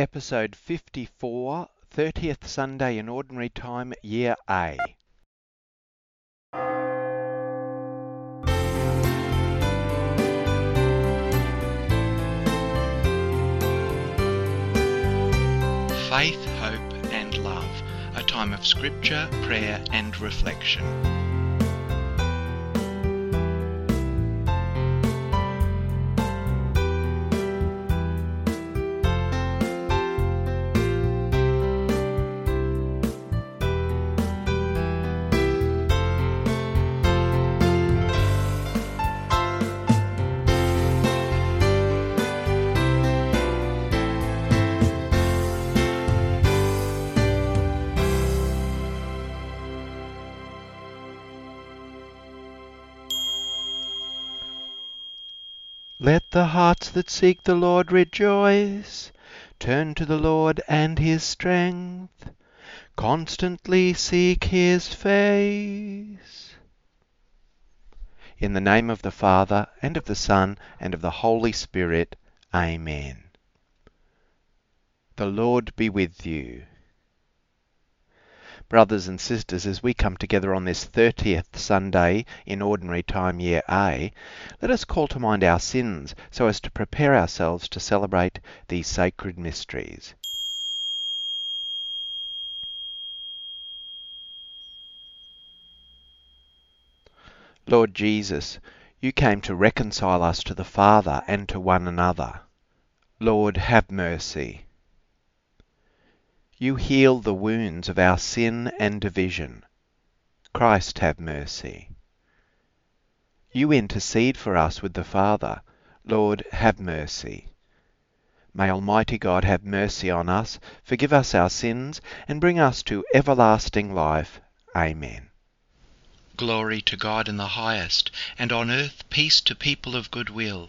Episode 54, 30th Sunday in Ordinary Time, Year A. Faith, Hope and Love, a time of scripture, prayer and reflection. Let the hearts that seek the Lord rejoice. Turn to the Lord and his strength. Constantly seek his face. In the name of the Father, and of the Son, and of the Holy Spirit. Amen. The Lord be with you. Brothers and sisters, as we come together on this 30th Sunday in Ordinary Time Year A, let us call to mind our sins so as to prepare ourselves to celebrate these sacred mysteries. Lord Jesus, you came to reconcile us to the Father and to one another. Lord, have mercy. You heal the wounds of our sin and division. Christ have mercy. You intercede for us with the Father. Lord, have mercy. May Almighty God have mercy on us, forgive us our sins, and bring us to everlasting life. Amen. Glory to God in the highest, and on earth peace to people of good will.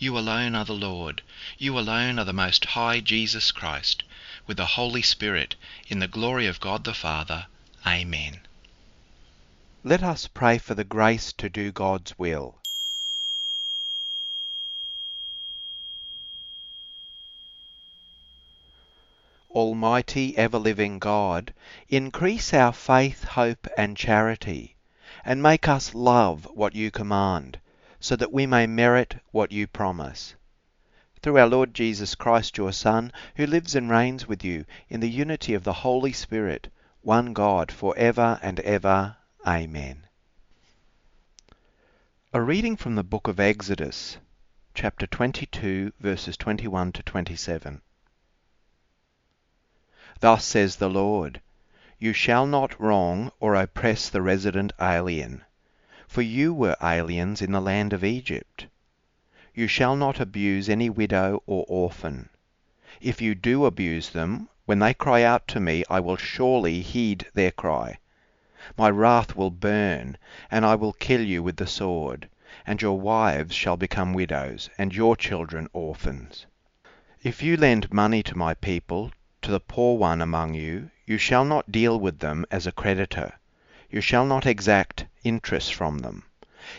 you alone are the Lord. You alone are the Most High Jesus Christ, with the Holy Spirit, in the glory of God the Father. Amen. Let us pray for the grace to do God's will. Almighty, ever-living God, increase our faith, hope, and charity, and make us love what you command so that we may merit what you promise. Through our Lord Jesus Christ, your Son, who lives and reigns with you in the unity of the Holy Spirit, one God, for ever and ever. Amen. A reading from the book of Exodus, chapter 22, verses 21 to 27. Thus says the Lord, You shall not wrong or oppress the resident alien for you were aliens in the land of Egypt. You shall not abuse any widow or orphan. If you do abuse them, when they cry out to me, I will surely heed their cry. My wrath will burn, and I will kill you with the sword, and your wives shall become widows, and your children orphans. If you lend money to my people, to the poor one among you, you shall not deal with them as a creditor you shall not exact interest from them.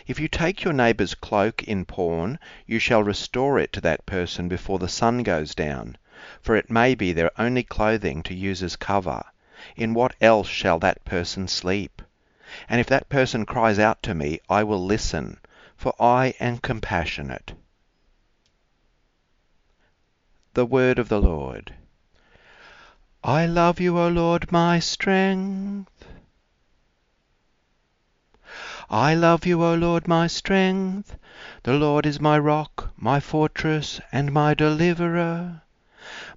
If you take your neighbour's cloak in pawn, you shall restore it to that person before the sun goes down, for it may be their only clothing to use as cover. In what else shall that person sleep? And if that person cries out to me, I will listen, for I am compassionate. The Word of the Lord. I love you, O Lord, my strength. I love you, O Lord, my strength. The Lord is my rock, my fortress, and my deliverer.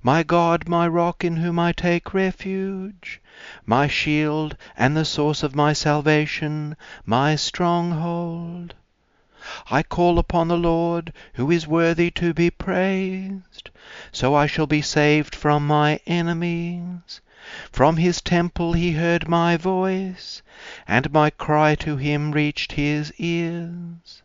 My God, my rock in whom I take refuge, my shield and the source of my salvation, my stronghold. I call upon the Lord, who is worthy to be praised. So I shall be saved from my enemies. From his temple he heard my voice, and my cry to him reached his ears.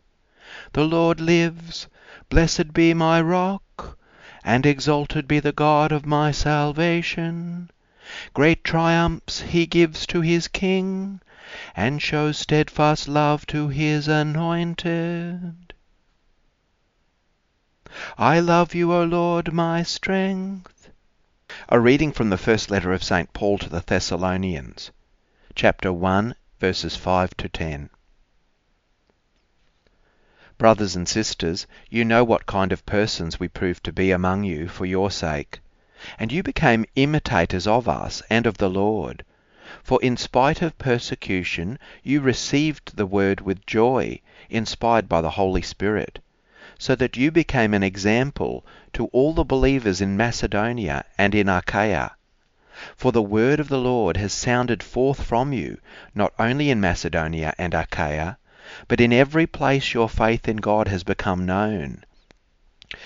The Lord lives. Blessed be my rock, and exalted be the God of my salvation. Great triumphs he gives to his king, and shows steadfast love to his anointed. I love you, O Lord, my strength. A reading from the first letter of St. Paul to the Thessalonians, chapter 1, verses 5 to 10. Brothers and sisters, you know what kind of persons we proved to be among you for your sake. And you became imitators of us and of the Lord. For in spite of persecution, you received the word with joy, inspired by the Holy Spirit, so that you became an example to all the believers in Macedonia and in Achaia. For the word of the Lord has sounded forth from you, not only in Macedonia and Achaia, but in every place your faith in God has become known.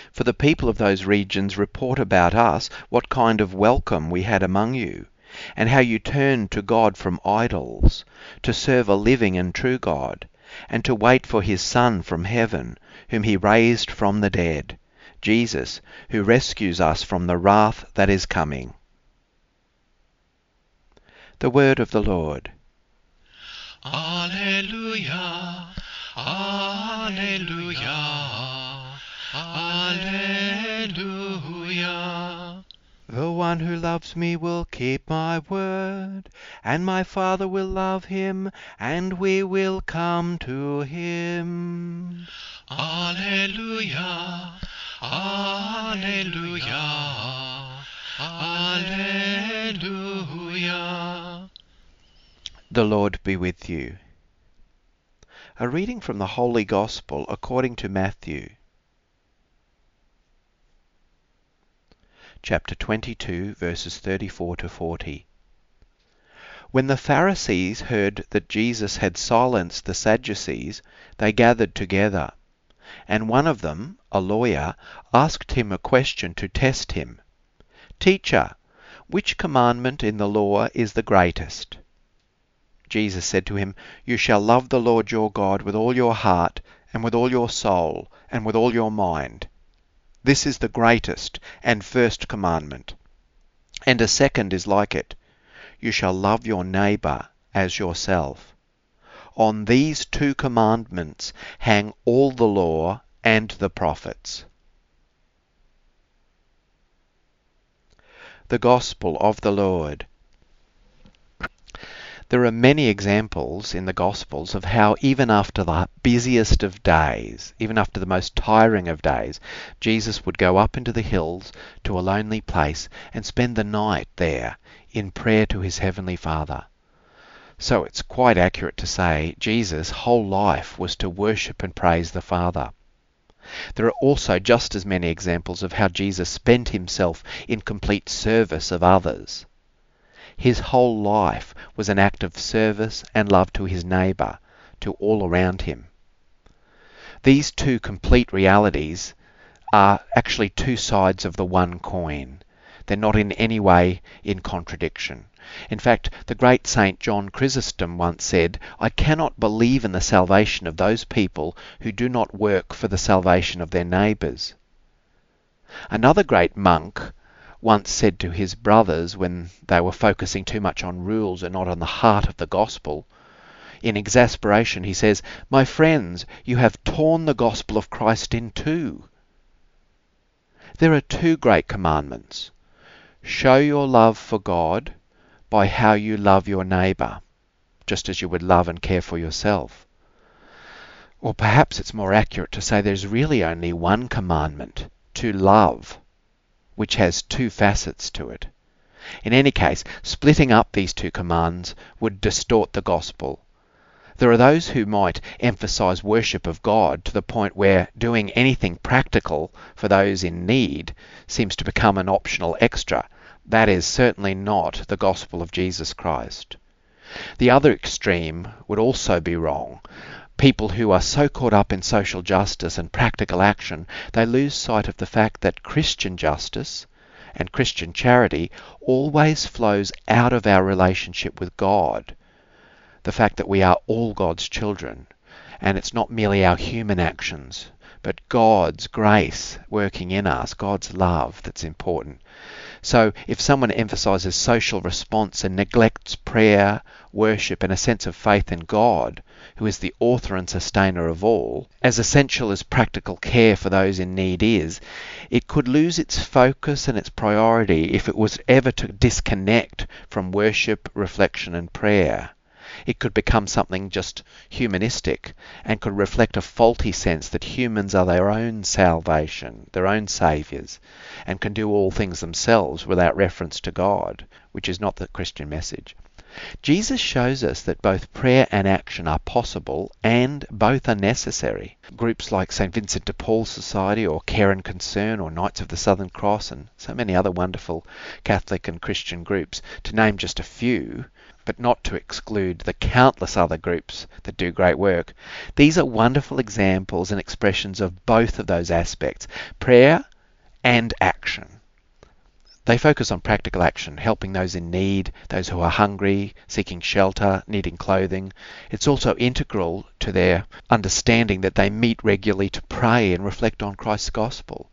For the people of those regions report about us what kind of welcome we had among you, and how you turned to God from idols, to serve a living and true God, and to wait for his Son from heaven, whom he raised from the dead, Jesus, who rescues us from the wrath that is coming. The word of the Lord. Alleluia, Alleluia, Alleluia. The one who loves me will keep my word, and my Father will love him, and we will come to him. Alleluia, Alleluia, Alleluia. The Lord be with you. A reading from the Holy Gospel according to Matthew. Chapter 22, verses 34 to 40. When the Pharisees heard that Jesus had silenced the Sadducees, they gathered together. And one of them, a lawyer, asked him a question to test him. Teacher, which commandment in the law is the greatest? Jesus said to him, You shall love the Lord your God with all your heart, and with all your soul, and with all your mind. This is the greatest and first commandment. And a second is like it You shall love your neighbour as yourself. On these two commandments hang all the law and the prophets. The Gospel of the Lord. There are many examples in the Gospels of how, even after the busiest of days, even after the most tiring of days, Jesus would go up into the hills to a lonely place and spend the night there in prayer to his Heavenly Father. So it's quite accurate to say Jesus' whole life was to worship and praise the Father. There are also just as many examples of how Jesus spent himself in complete service of others. His whole life was an act of service and love to his neighbour, to all around him. These two complete realities are actually two sides of the one coin. They're not in any way in contradiction. In fact, the great Saint John Chrysostom once said, I cannot believe in the salvation of those people who do not work for the salvation of their neighbours. Another great monk once said to his brothers when they were focusing too much on rules and not on the heart of the gospel. In exasperation, he says, My friends, you have torn the gospel of Christ in two. There are two great commandments. Show your love for God by how you love your neighbour, just as you would love and care for yourself. Or perhaps it's more accurate to say there's really only one commandment to love which has two facets to it. In any case, splitting up these two commands would distort the gospel. There are those who might emphasize worship of God to the point where doing anything practical for those in need seems to become an optional extra. That is certainly not the gospel of Jesus Christ. The other extreme would also be wrong, people who are so caught up in social justice and practical action, they lose sight of the fact that Christian justice and Christian charity always flows out of our relationship with God. The fact that we are all God's children, and it's not merely our human actions, but God's grace working in us, God's love that's important. So if someone emphasizes social response and neglects prayer, worship, and a sense of faith in God, who is the author and sustainer of all, as essential as practical care for those in need is, it could lose its focus and its priority if it was ever to disconnect from worship, reflection, and prayer. It could become something just humanistic and could reflect a faulty sense that humans are their own salvation, their own saviours, and can do all things themselves without reference to God, which is not the Christian message. Jesus shows us that both prayer and action are possible and both are necessary. Groups like St. Vincent de Paul Society or Care and Concern or Knights of the Southern Cross and so many other wonderful Catholic and Christian groups, to name just a few, but not to exclude the countless other groups that do great work. These are wonderful examples and expressions of both of those aspects prayer and action. They focus on practical action, helping those in need, those who are hungry, seeking shelter, needing clothing. It's also integral to their understanding that they meet regularly to pray and reflect on Christ's gospel.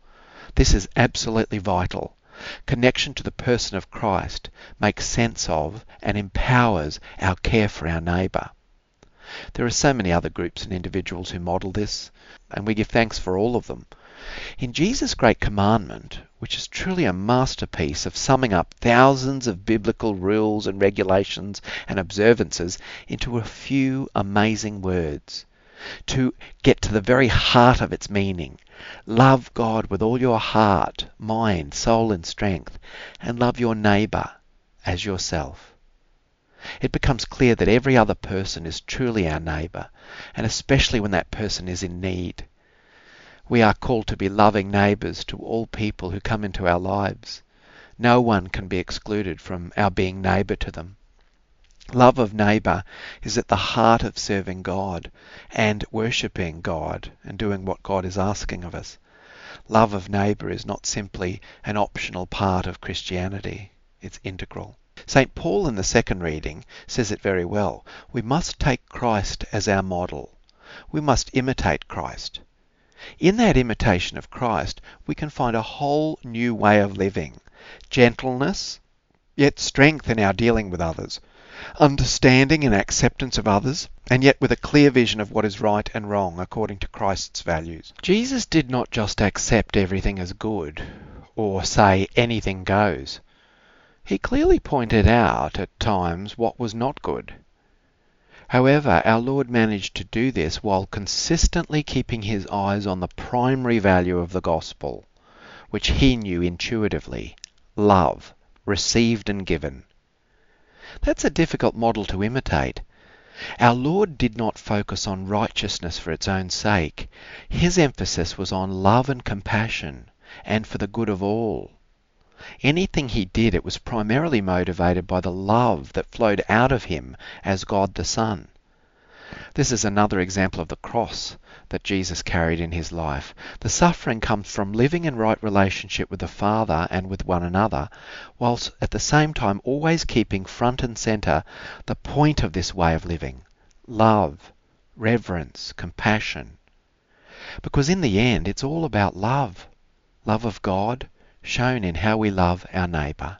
This is absolutely vital. Connection to the person of Christ makes sense of and empowers our care for our neighbour. There are so many other groups and individuals who model this, and we give thanks for all of them. In Jesus' great commandment, which is truly a masterpiece of summing up thousands of biblical rules and regulations and observances into a few amazing words, to get to the very heart of its meaning. Love God with all your heart, mind, soul, and strength, and love your neighbour as yourself. It becomes clear that every other person is truly our neighbour, and especially when that person is in need. We are called to be loving neighbours to all people who come into our lives. No one can be excluded from our being neighbour to them. Love of neighbour is at the heart of serving God and worshipping God and doing what God is asking of us. Love of neighbour is not simply an optional part of Christianity, it's integral. St. Paul in the second reading says it very well. We must take Christ as our model. We must imitate Christ. In that imitation of Christ, we can find a whole new way of living gentleness, yet strength in our dealing with others, understanding and acceptance of others, and yet with a clear vision of what is right and wrong according to Christ's values. Jesus did not just accept everything as good or say anything goes. He clearly pointed out at times what was not good. However, our Lord managed to do this while consistently keeping his eyes on the primary value of the gospel, which he knew intuitively love, received and given. That's a difficult model to imitate. Our Lord did not focus on righteousness for its own sake. His emphasis was on love and compassion, and for the good of all. Anything he did, it was primarily motivated by the love that flowed out of him as God the Son. This is another example of the cross that Jesus carried in his life. The suffering comes from living in right relationship with the Father and with one another, whilst at the same time always keeping front and centre the point of this way of living love, reverence, compassion. Because in the end, it's all about love love of God, shown in how we love our neighbour.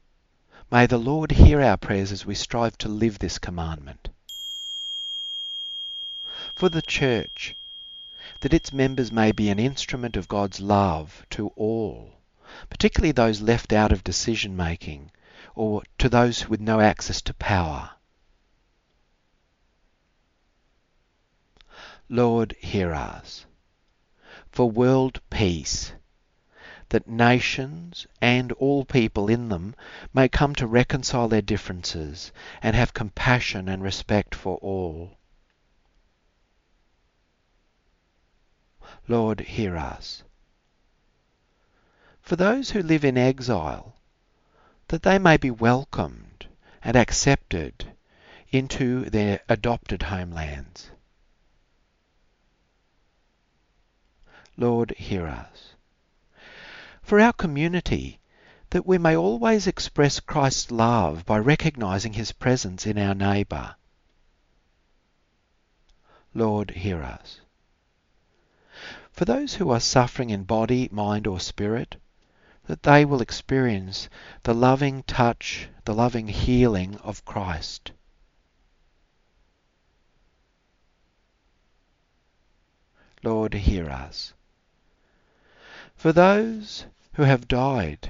May the Lord hear our prayers as we strive to live this commandment. for the church, that its members may be an instrument of God's love to all, particularly those left out of decision making or to those with no access to power. Lord, hear us. For world peace, that nations and all people in them may come to reconcile their differences and have compassion and respect for all. Lord, hear us. For those who live in exile, that they may be welcomed and accepted into their adopted homelands. Lord, hear us. For our community, that we may always express Christ's love by recognizing his presence in our neighbour. Lord, hear us. For those who are suffering in body, mind, or spirit, that they will experience the loving touch, the loving healing of Christ. Lord, hear us for those who have died,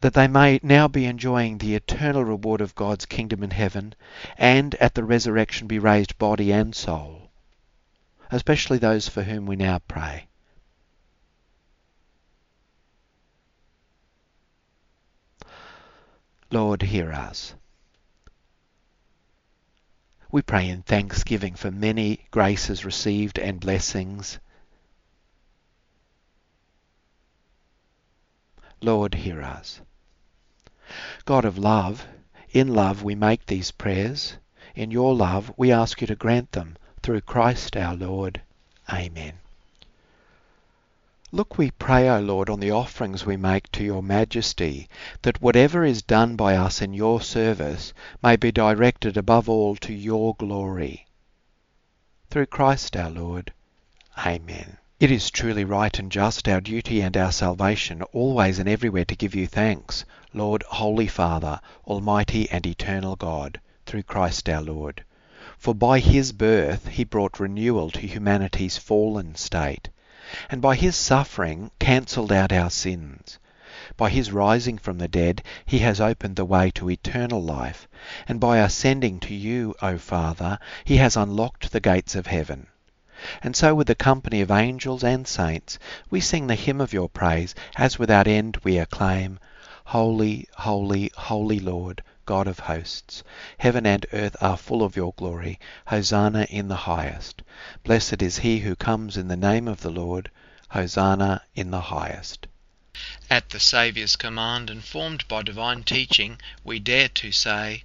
that they may now be enjoying the eternal reward of God's kingdom in heaven, and at the resurrection be raised body and soul, especially those for whom we now pray. Lord, hear us. We pray in thanksgiving for many graces received and blessings Lord, hear us. God of love, in love we make these prayers. In your love we ask you to grant them through Christ our Lord. Amen. Look, we pray, O Lord, on the offerings we make to your majesty, that whatever is done by us in your service may be directed above all to your glory. Through Christ our Lord. Amen. It is truly right and just, our duty and our salvation, always and everywhere to give you thanks, Lord, Holy Father, Almighty and Eternal God, through Christ our Lord. For by his birth he brought renewal to humanity's fallen state, and by his suffering cancelled out our sins. By his rising from the dead he has opened the way to eternal life, and by ascending to you, O Father, he has unlocked the gates of heaven. And so with the company of angels and saints we sing the hymn of your praise, as without end we acclaim, Holy, holy, holy Lord, God of hosts, heaven and earth are full of your glory. Hosanna in the highest. Blessed is he who comes in the name of the Lord. Hosanna in the highest. At the Saviour's command, and formed by divine teaching, we dare to say,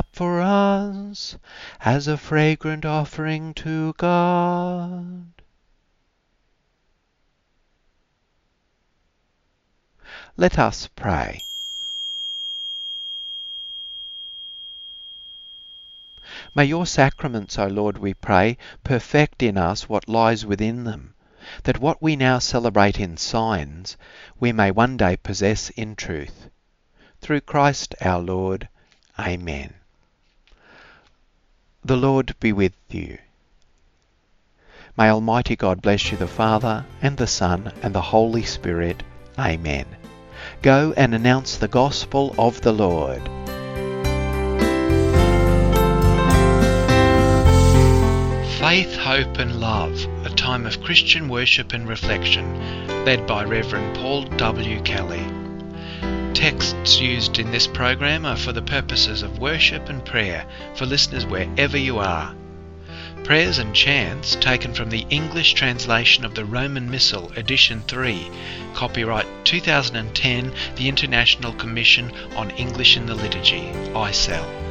for us as a fragrant offering to God. Let us pray. May your sacraments, O Lord, we pray, perfect in us what lies within them, that what we now celebrate in signs we may one day possess in truth. Through Christ our Lord. Amen. The Lord be with you. May Almighty God bless you, the Father, and the Son, and the Holy Spirit. Amen. Go and announce the gospel of the Lord. Faith, Hope and Love, a time of Christian worship and reflection, led by Reverend Paul W. Kelly. Texts used in this program are for the purposes of worship and prayer for listeners wherever you are. Prayers and chants taken from the English translation of the Roman Missal, Edition 3, copyright 2010, the International Commission on English in the Liturgy, ICEL.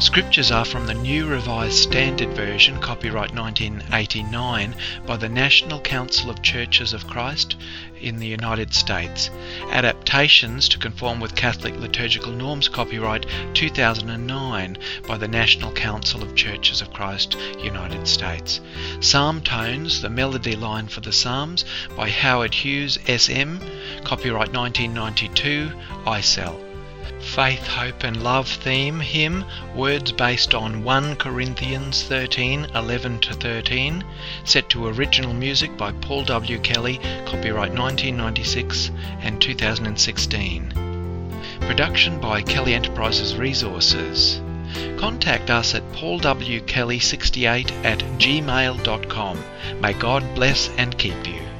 Scriptures are from the New Revised Standard Version, copyright 1989, by the National Council of Churches of Christ in the United States. Adaptations to conform with Catholic liturgical norms, copyright 2009, by the National Council of Churches of Christ, United States. Psalm Tones, the melody line for the Psalms, by Howard Hughes, SM, copyright 1992, ICEL. Faith, Hope and Love theme hymn, words based on 1 Corinthians 13 11 to 13, set to original music by Paul W. Kelly, copyright 1996 and 2016. Production by Kelly Enterprises Resources. Contact us at paulwkelly68 at gmail.com. May God bless and keep you.